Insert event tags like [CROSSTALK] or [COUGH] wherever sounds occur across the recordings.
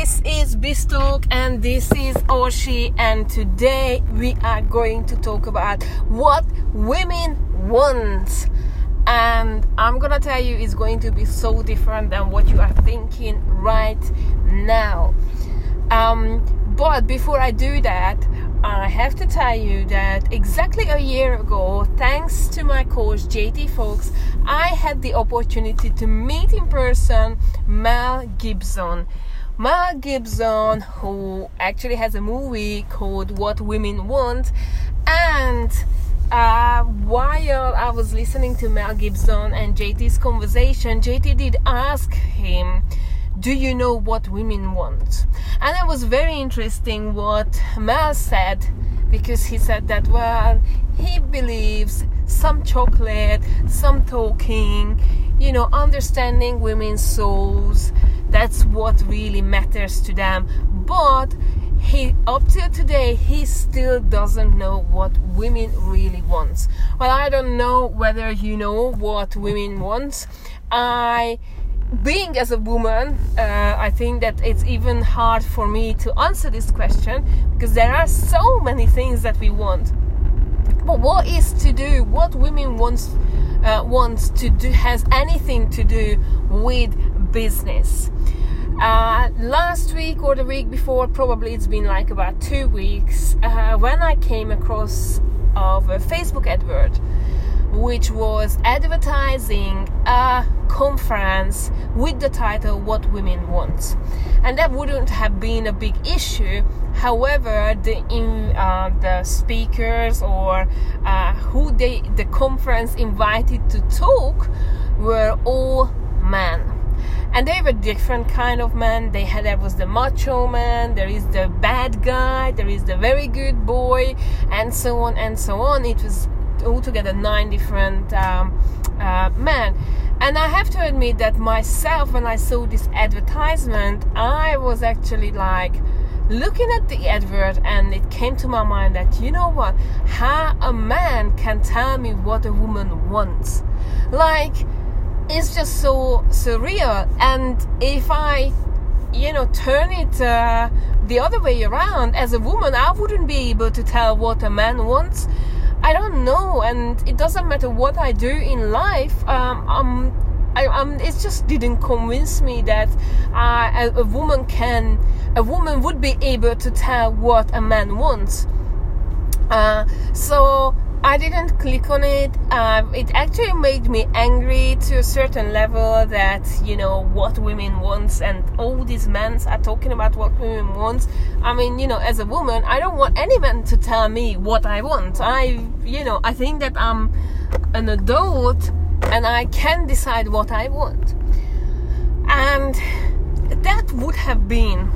This is Bistalk and this is Oshi, and today we are going to talk about what women want. And I'm gonna tell you, it's going to be so different than what you are thinking right now. Um, but before I do that, I have to tell you that exactly a year ago, thanks to my coach JT Fox, I had the opportunity to meet in person Mel Gibson. Mel Gibson, who actually has a movie called What Women Want, and uh, while I was listening to Mel Gibson and JT's conversation, JT did ask him do you know what women want? And it was very interesting what Mel said because he said that, well, he believes some chocolate, some talking, you know, understanding women's souls, that's what really matters to them. But he up till today he still doesn't know what women really wants well i don't know whether you know what women wants i being as a woman, uh, I think that it's even hard for me to answer this question because there are so many things that we want. But what is to do? What women wants uh, wants to do has anything to do with business. Uh, last week or the week before, probably it's been like about two weeks, uh, when I came across of a Facebook advert which was advertising a conference with the title What Women Want. And that wouldn't have been a big issue. However, the in, uh, the speakers or uh, who they the conference invited to talk were all and they were different kind of men they had there was the macho man there is the bad guy there is the very good boy and so on and so on it was altogether nine different um, uh, men. And I have to admit that myself, when I saw this advertisement, I was actually like looking at the advert, and it came to my mind that you know what? How a man can tell me what a woman wants. Like, it's just so surreal. And if I you know turn it uh, the other way around as a woman i wouldn't be able to tell what a man wants I don't know, and it doesn't matter what I do in life. Um, um, I, um, it just didn't convince me that uh, a, a woman can, a woman would be able to tell what a man wants. Uh, so I didn't click on it. Uh, it actually made me angry to a certain level that you know what women wants and all these men are talking about what women wants. I mean, you know, as a woman, I don't want any man to tell me what I want. I, you know, I think that I'm an adult and I can decide what I want. And that would have been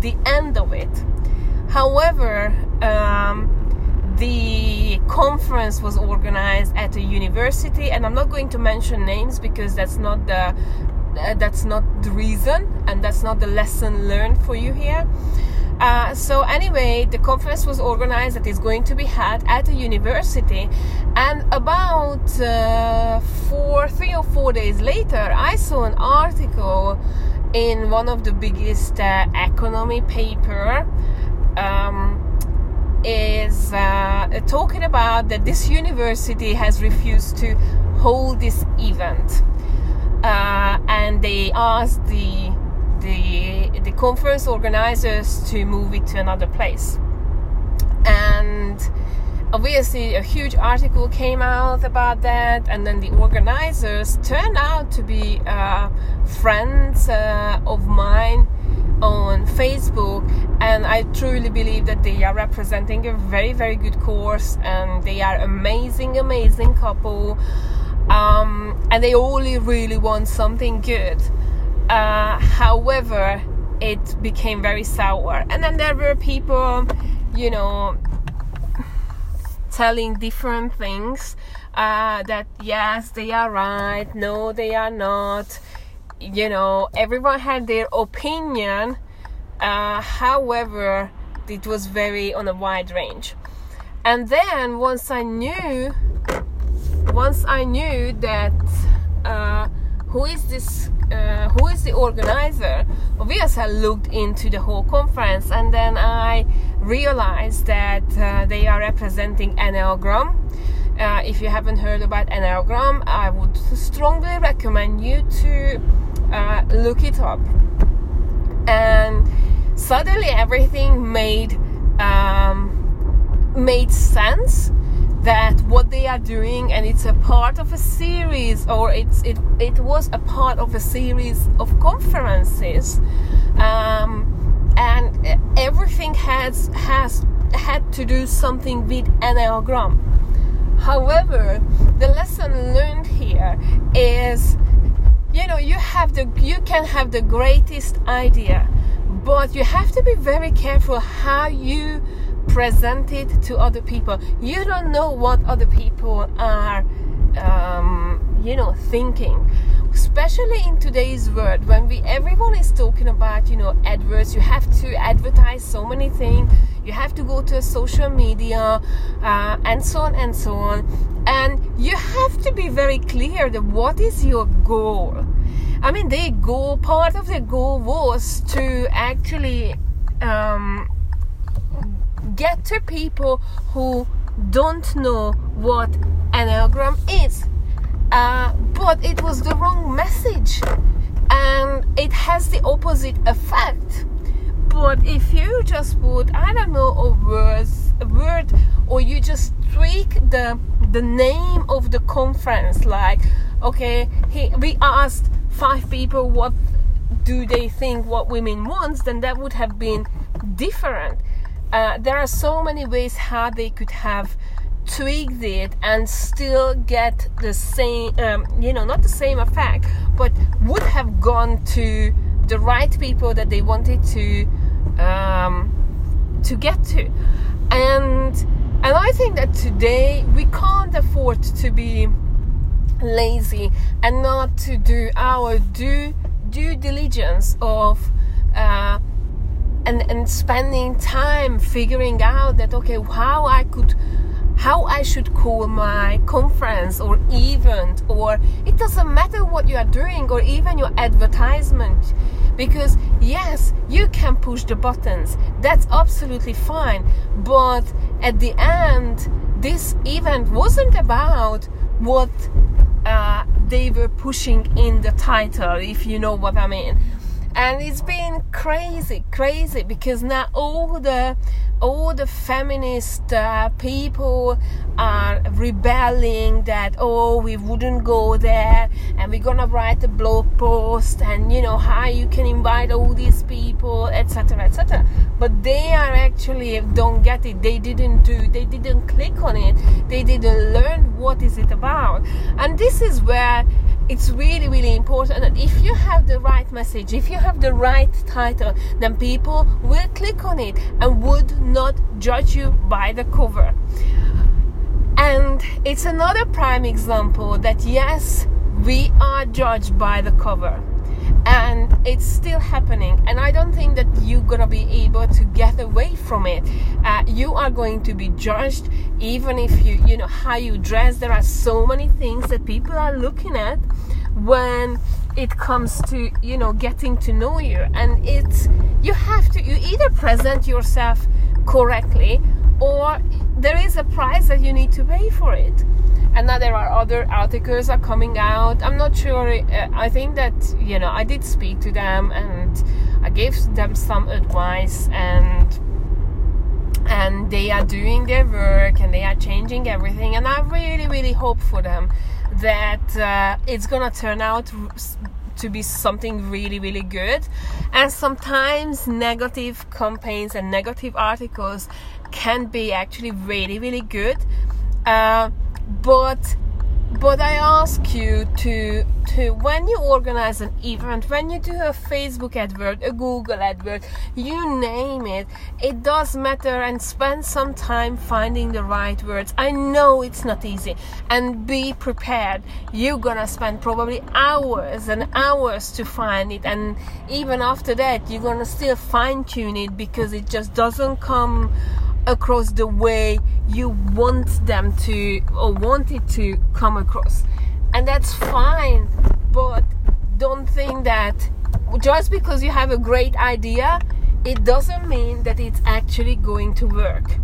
the end of it. However, um, the conference was organized at a university and i'm not going to mention names because that's not the uh, that's not the reason and that's not the lesson learned for you here. Uh, so anyway the conference was organized that is going to be had at a university and about uh, four three or four days later i saw an article in one of the biggest uh, economy paper um, is uh, talking about that this university has refused to hold this event, uh, and they asked the the the conference organizers to move it to another place, and obviously a huge article came out about that and then the organizers turned out to be uh, friends uh, of mine on Facebook, and I truly believe that they are representing a very, very good course, and they are amazing, amazing couple, um, and they only really want something good. Uh, however, it became very sour, and then there were people, you know, telling different things. Uh, that yes, they are right, no, they are not you know everyone had their opinion uh, however it was very on a wide range. And then once i knew once i knew that uh, who is this uh, who is the organizer obviously i looked into the whole conference and then i realized that uh, they are representing enneagram uh, if you haven't heard about enneagram i would strongly recommend you to look it up and suddenly everything made um, made sense that what they are doing and it's a part of a series or it's it, it was a part of a series of conferences um, and everything has has had to do something with enneagram. However the lesson learned here is you know you have the you can have the greatest idea but you have to be very careful how you present it to other people. You don't know what other people are, um, you know, thinking. Especially in today's world, when we everyone is talking about, you know, adverts. You have to advertise so many things. You have to go to social media, uh, and so on and so on. And you have to be very clear that what is your goal. I mean, their goal, part of their goal was to actually um, get to people who don't know what Enneagram is. Uh, but it was the wrong message and it has the opposite effect. But if you just put, I don't know, a word, a word or you just tweak the the name of the conference, like, okay, he, we asked five people what do they think what women wants, then that would have been different. Uh, there are so many ways how they could have tweaked it and still get the same, um, you know, not the same effect, but would have gone to the right people that they wanted to um, to get to, and and I think that today we can't afford to be lazy and not to do our due due diligence of. Uh, and and spending time figuring out that okay how I could how I should call my conference or event or it doesn't matter what you are doing or even your advertisement. Because yes you can push the buttons. That's absolutely fine. But at the end this event wasn't about what uh, they were pushing in the title if you know what I mean and it's been crazy crazy because now all the all the feminist uh, people are rebelling that oh we wouldn't go there and we're gonna write a blog post and you know how you can invite all these people etc etc but they are actually don't get it they didn't do they didn't click on it. They didn't learn what is it about. And this is where it's really really important that if you have the right message if you have the right title then people will click on it and would not judge you by the cover. And it's another prime example that yes we are judged by the cover and it's still happening and i don't think that you're gonna be able to get away from it. Uh, you are going to be judged even if you you know how you dress. There are so many things that people are looking at when it comes to you know getting to know you. And it's you have to you either present yourself correctly or there is a price that you need to pay for it and now there are other articles are coming out. I'm not sure uh, i think that you know i did speak to them and i gave them some advice and and they are doing their work and they are changing everything and i really really hope for them that uh, it's gonna turn out to be something really really good. And sometimes negative campaigns and negative articles can be actually really really good. Uh, but but I ask you to to when you organize an event, when you do a Facebook advert, a Google advert, you name it, it does matter and spend some time finding the right words. I know it's not easy and be prepared. You're gonna spend probably hours and hours to find it and even after that you're gonna still fine tune it because it just doesn't come across the way you want them to or want it to come across and that's fine but don't think that just because you have a great idea, it doesn't mean that it's actually going to work.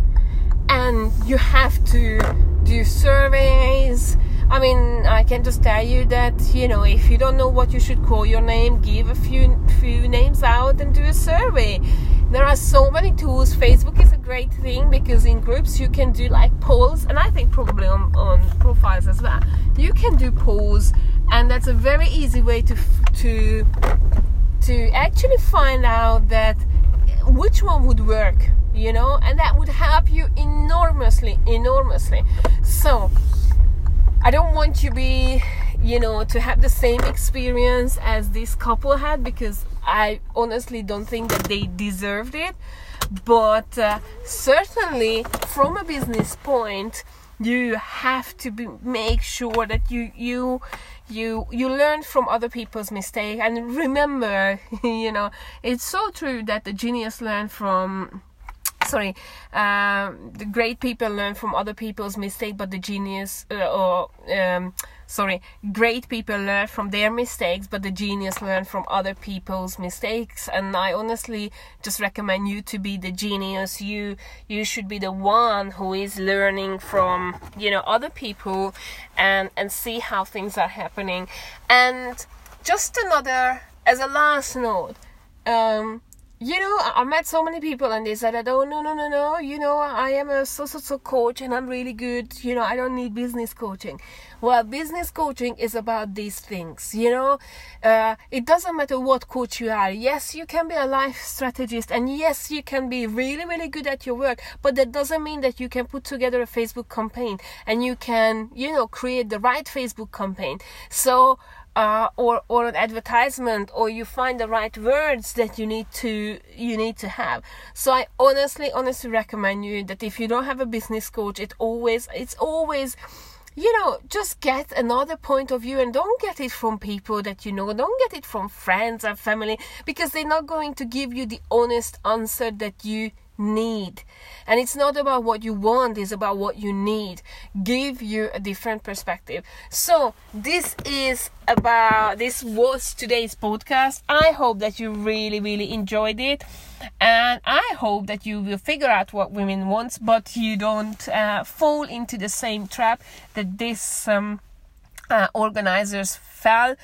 And you have to do surveys. I mean, I can just tell you that you know if you don't know what you should call your name, give a few few names out and do a survey. There are so many tools. Facebook great thing because in groups you can do like polls, and I think probably on, on profiles as well. You can do polls, and that's a very easy way to to to actually find out that which one would work you know and that would help you enormously enormously so i don't want to be you know to have the same experience as this couple had because i honestly don't think that they deserved it but uh, certainly from a business point you have to be, make sure that you you you you learn from other people's mistake. And remember [LAUGHS] you know it's so true that the genius learn from sorry um, the great people learn from other people's mistake but the genius uh, or um, sorry great people learn from their mistakes but the genius learn from other people's mistakes. And i honestly just recommend you to be the genius. You you should be the one who is learning from you know other people and and see how things are happening. And just another as a last note um you know, I met so many people and they said oh, no, no, no, no, you know, I am a so, so, so coach and I'm really good. You know, I don't need business coaching. Well, business coaching is about these things, you know. Uh, it doesn't matter what coach you are. Yes, you can be a life strategist and yes, you can be really, really good at your work, but that doesn't mean that you can put together a Facebook campaign and you can, you know, create the right Facebook campaign. So, uh, or or an advertisement or you find the right words that you need to you need to have. So i honestly honestly recommend you that if you don't have a business coach it always it's always you know just get another point of view and don't get it from people that you know. Don't get it from friends or family because they're not going to give you the honest answer that you need. And it's not about what you want, it's about what you need. Give you a different perspective. So, this is about this was today's podcast. I hope that you really, really enjoyed it. And I hope that you will figure out what women want, but you don't uh, fall into the same trap that this um, uh, organizers fell.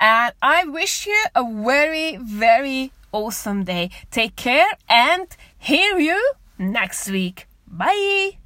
And I wish you a very, very awesome day. Take care and hear you next week. Bye.